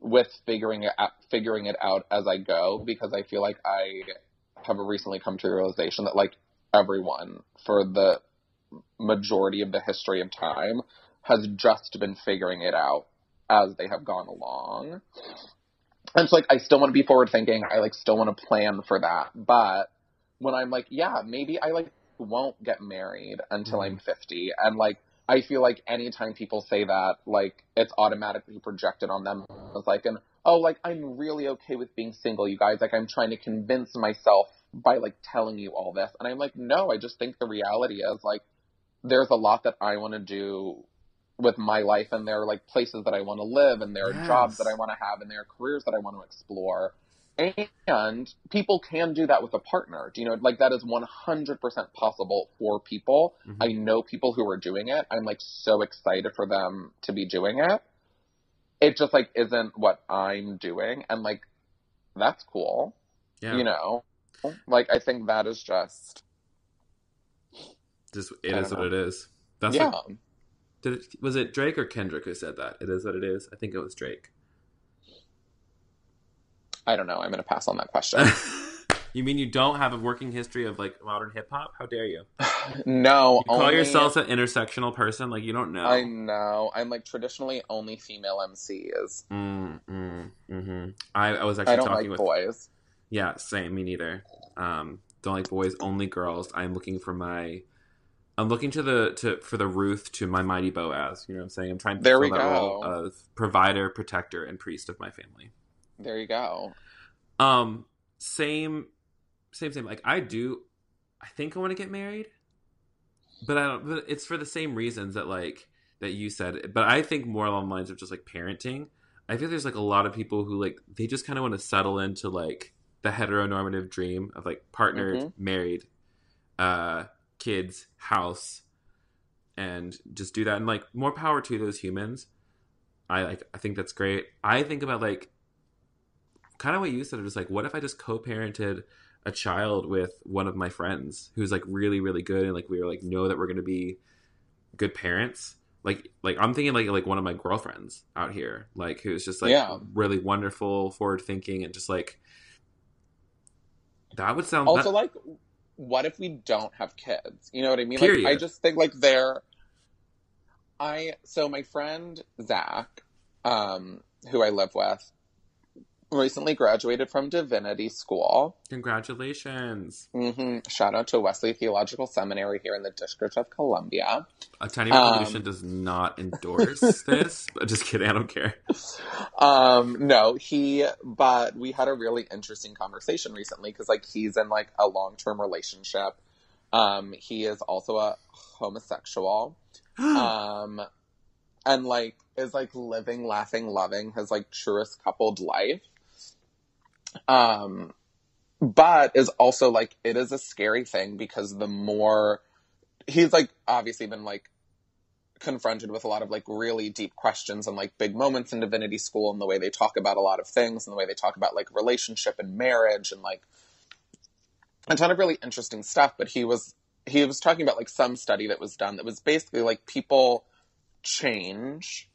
with figuring it out, figuring it out as I go because I feel like I have recently come to the realization that like everyone for the majority of the history of time has just been figuring it out as they have gone along. And so like I still want to be forward thinking. I like still want to plan for that. But when I'm like, yeah, maybe I like won't get married until I'm mm-hmm. 50 and like I feel like anytime people say that, like it's automatically projected on them as like an oh, like I'm really okay with being single, you guys. Like I'm trying to convince myself by like telling you all this. And I'm like, no, I just think the reality is like there's a lot that I want to do with my life and there are like places that I want to live and there are Yes. jobs that I want to have and there are careers that I want to explore. And people can do that with a partner. Do you know, like that is 100% possible for people. Mhm. I know people who are doing it. I'm like so excited for them to be doing it. It just like isn't what I'm doing. And like, that's cool. yeah. You know, like I think that is just, just it I what it is. That's yeah. what, did it, was it Drake or Kendrick who said that? It is what it is. I think it was Drake. I don't know. I'm going to pass on that question. you mean you don't have a working history of like modern hip hop? How dare you? no. You call only- yourself an intersectional person? Like you don't know. I know. I'm like traditionally only female MCs. Mm, mm, hmm I, I was actually I don't talking like with boys. yeah, same. Me neither. Um, don't like boys, only girls. I'm looking for my. I'm looking to the to for the Ruth to my mighty Boaz. You know what I'm saying? I'm trying to There fill we that go. role of provider, protector, and priest of my family. There you go. Um, same, same, same. Like I do, I think I want to get married, but I don't. But it's for the same reasons that like that you said. But I think more along the lines of just like parenting. I feel there's like a lot of people who like they just kind of want to settle into like the heteronormative dream of like partnered, Mhm. married, uh, kids, house, and just do that. And like more power to those humans. I like. I think that's great. I think about like kind of what you said. It was like, what if I just co-parented a child with one of my friends who's like really, really good, and like we were like know that we're gonna be good parents. like like I'm thinking like like one of my girlfriends out here, like who's just like Yeah. really wonderful, forward thinking, and just like that would sound also that- like what if we don't have kids you know what i mean Period. like i just think like they're i so my friend zach um who i live with recently graduated from divinity school congratulations. hmm shout out to wesley theological seminary here in the district of columbia A tiny Um, revolution does not endorse this. Just kidding, I don't care. um no he but we had a really interesting conversation recently because like he's in like a long-term relationship um he is also a homosexual um and like is like living laughing loving his like truest coupled life um but is also like it is a scary thing because the more he's like obviously been like confronted with a lot of like really deep questions and like big moments in divinity school and the way they talk about a lot of things and the way they talk about like relationship and marriage and like a ton of really interesting stuff. But he was he was talking about like some study that was done that was basically like people change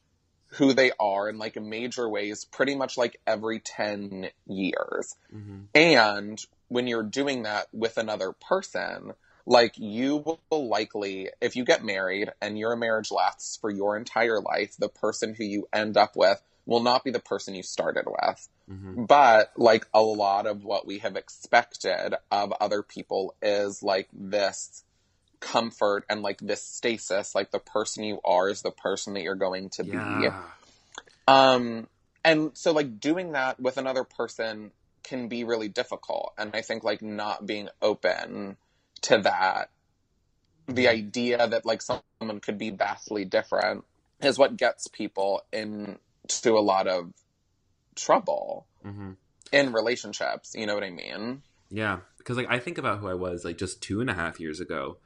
who they are in like major ways pretty much like every 10 years. Hmm and when you're doing that with another person, like you will likely, if you get married and your marriage lasts for your entire life, the person who you end up with will not be the person you started with. hmm But like a lot of what we have expected of other people is like this comfort and like this stasis, like the person you are is the person that you're going to be. Yeah. Um, and so like doing that with another person can be really difficult. And I think like not being open to that, the idea that like someone could be vastly different is what gets people into a lot of trouble hmm in relationships. You know what I mean? Yeah, because like I think about who I was like just two and a half years ago,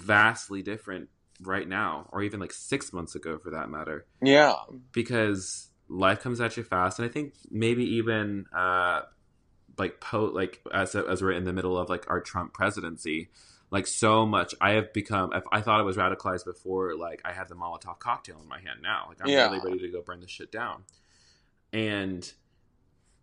vastly different right now, or even like six months ago for that matter. Yeah. Because life comes at you fast, and I think maybe even uh, like po like as as we're in the middle of like our Trump presidency, like so much I have become. If I thought I was radicalized before, like I have the Molotov cocktail in my hand now. Like I'm Yeah. really ready to go burn this shit down, and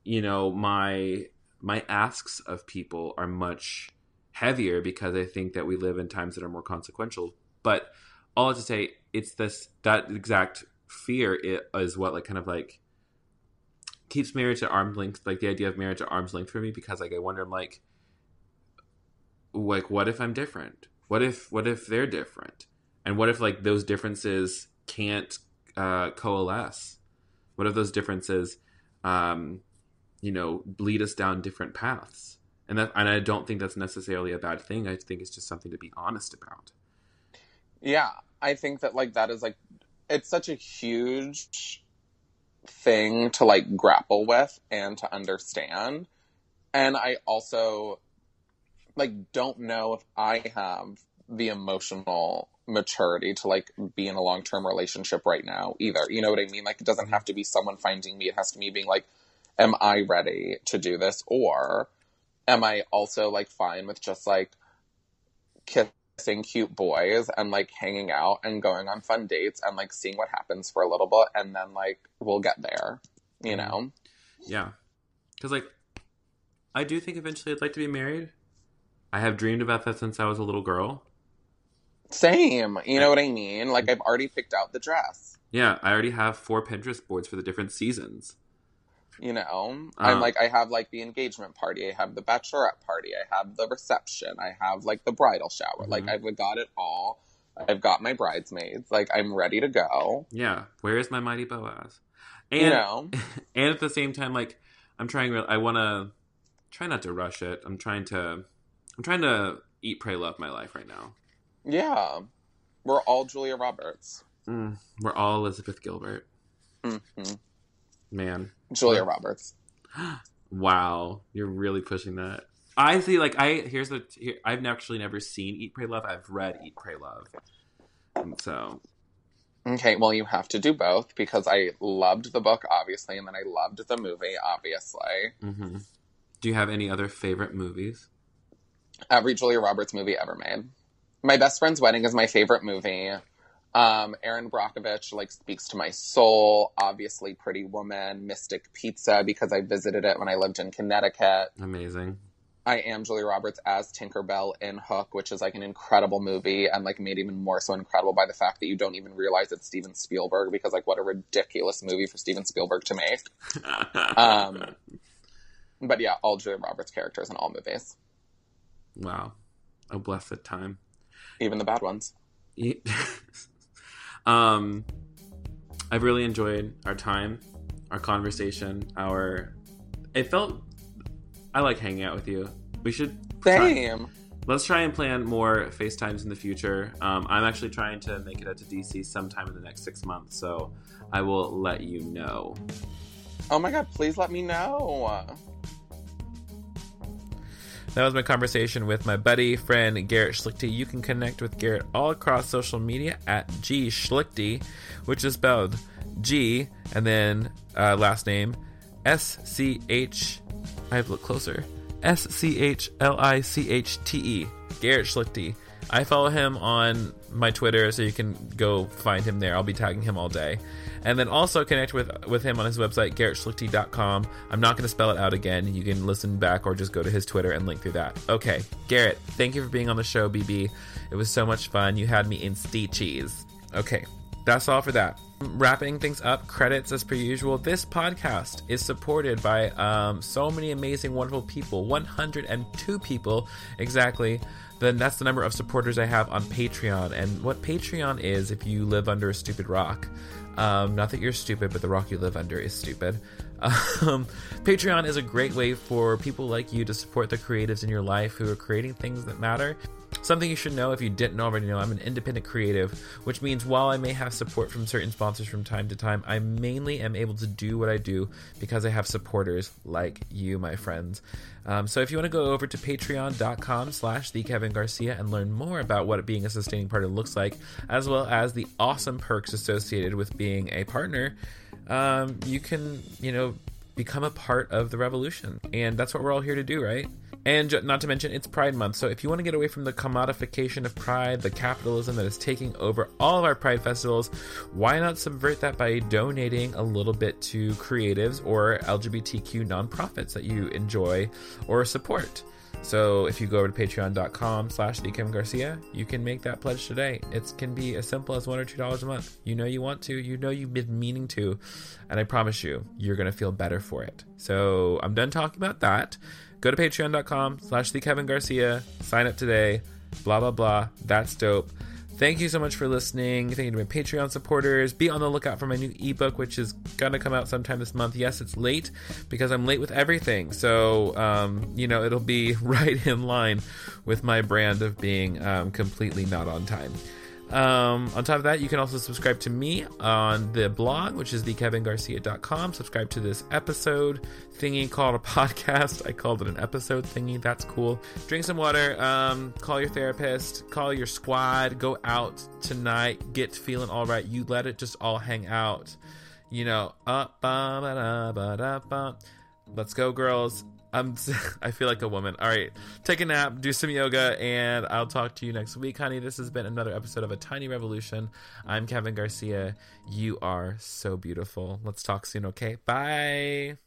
you know my my asks of people are much heavier because I think that we live in times that are more consequential. But all to say, it's this that exact fear is what like kind of like keeps marriage at arm's length, like the idea of marriage at arm's length for me, because like I wonder, I'm like, like what if I'm different? What if what if they're different? And what if like those differences can't uh, coalesce? What if those differences, um, you know, lead us down different paths? And that, and I don't think that's necessarily a bad thing. I think it's just something to be honest about. Yeah, I think that like that is like it's such a huge thing to like grapple with and to understand. And I also like don't know if I have the emotional maturity to like be in a long-term relationship right now either. You know what I mean? Like it doesn't mm-hmm. have to be someone finding me. It has to be being like am I ready to do this or am I also like fine with just like kissing cute boys and like hanging out and going on fun dates and like seeing what happens for a little bit and then like we'll get there, you know? Yeah. Because, like, I do think eventually I'd like to be married. I have dreamed about that since I was a little girl. Same. You know what I mean? Like I've already picked out the dress. Yeah, I already have four Pinterest boards for the different seasons. You know, Uh. I'm like, I have like the engagement party, I have the bachelorette party, I have the reception, I have like the bridal shower. Like, Mhm. I've got it all. I've got my bridesmaids. Like, I'm ready to go. Yeah, where is my mighty Boaz? you And know, and at the same time, like I'm trying. real- I want to try not to rush it. I'm trying to. I'm trying to eat, pray, love my life right now. yeah, we're all Julia Roberts. Mm, we're all Elizabeth Gilbert. hmm Man, Julia Roberts. wow, you're really pushing that. I see. Like I here's the. Here, I've actually never seen Eat, Pray, Love. I've read Eat, Pray, Love. And so Okay, well, you have to do both because I loved the book, obviously, and then I loved the movie, obviously. hmm Do you have any other favorite movies? Every Julia Roberts movie ever made. My Best Friend's Wedding is my favorite movie. Um, Erin Brockovich like speaks to my soul. Obviously, Pretty Woman, Mystic Pizza because I visited it when I lived in Connecticut. Amazing. I am Julia Roberts as Tinkerbell in Hook, which is like an incredible movie and like made even more so incredible by the fact that you don't even realize it's Steven Spielberg because like what a ridiculous movie for Steven Spielberg to make. um, but yeah, all Julia Roberts characters in all movies, wow. A blessed time. even the bad ones. Um, I've really enjoyed our time, our conversation, our. It felt. I like hanging out with you. We should. try- let's try and plan more FaceTimes in the future. Um, I'm actually trying to make it out to DC sometime in the next six months, so I will let you know. Oh my god, please let me know. That was my conversation with my buddy, friend Garrett Schlichte. You can connect with Garrett all across social media at G Schlichte, which is spelled G and then uh, last name S C H. I have to look closer. S C H L I C H T E. Garrett Schlichte. I follow him on my Twitter, so you can go find him there. I'll be tagging him all day. And then also connect with with him on his website, garrettschlichte.com. I'm not going to spell it out again. You can listen back or just go to his Twitter and link through that. Okay, Garrett, thank you for being on the show, BB. It was so much fun. You had me in cheese. Okay, that's all for that. Wrapping things up, credits as per usual. This podcast is supported by um, so many amazing, wonderful people 102 people exactly. Then that's the number of supporters I have on Patreon. And what Patreon is, if you live under a stupid rock, um, not that you're stupid, but the rock you live under is stupid. Um, Patreon is a great way for people like you to support the creatives in your life who are creating things that matter. Something you should know if you didn't already know, I'm an independent creative, which means while I may have support from certain sponsors from time to time, I mainly am able to do what I do because I have supporters like you, my friends. Um, so if you want to go over to patreon.com slash the Kevin Garcia and learn more about what being a sustaining partner looks like, as well as the awesome perks associated with being a partner, um, you can, you know, become a part of the revolution. And that's what we're all here to do, right? And not to mention, it's Pride Month. So if you want to get away from the commodification of Pride, the capitalism that is taking over all of our Pride festivals, why not subvert that by donating a little bit to creatives or LGBTQ nonprofits that you enjoy or support? So if you go over to patreon.com slash Garcia, you can make that pledge today. It can be as simple as one or two dollars a month. You know you want to, you know you've been meaning to, and I promise you, you're gonna feel better for it. So I'm done talking about that. Go to patreon.com slash the Kevin Garcia, sign up today, blah blah blah. That's dope. Thank you so much for listening. Thank you to my Patreon supporters. Be on the lookout for my new ebook, which is gonna come out sometime this month. Yes, it's late because I'm late with everything. So, um, you know, it'll be right in line with my brand of being um, completely not on time. Um, on top of that, you can also subscribe to me on the blog, which is thekevingarcia.com. Subscribe to this episode thingy called a podcast. I called it an episode thingy. That's cool. Drink some water. Um, call your therapist. Call your squad. Go out tonight. Get feeling all right. You let it just all hang out. You know, up, ba, ba, da, ba, da, ba. Let's go, girls. I'm. I feel like a woman. All right, take a nap, do some yoga, and I'll talk to you next week, honey. This has been another episode of A Tiny Revolution. I'm Kevin Garcia. You are so beautiful. Let's talk soon, okay? Bye.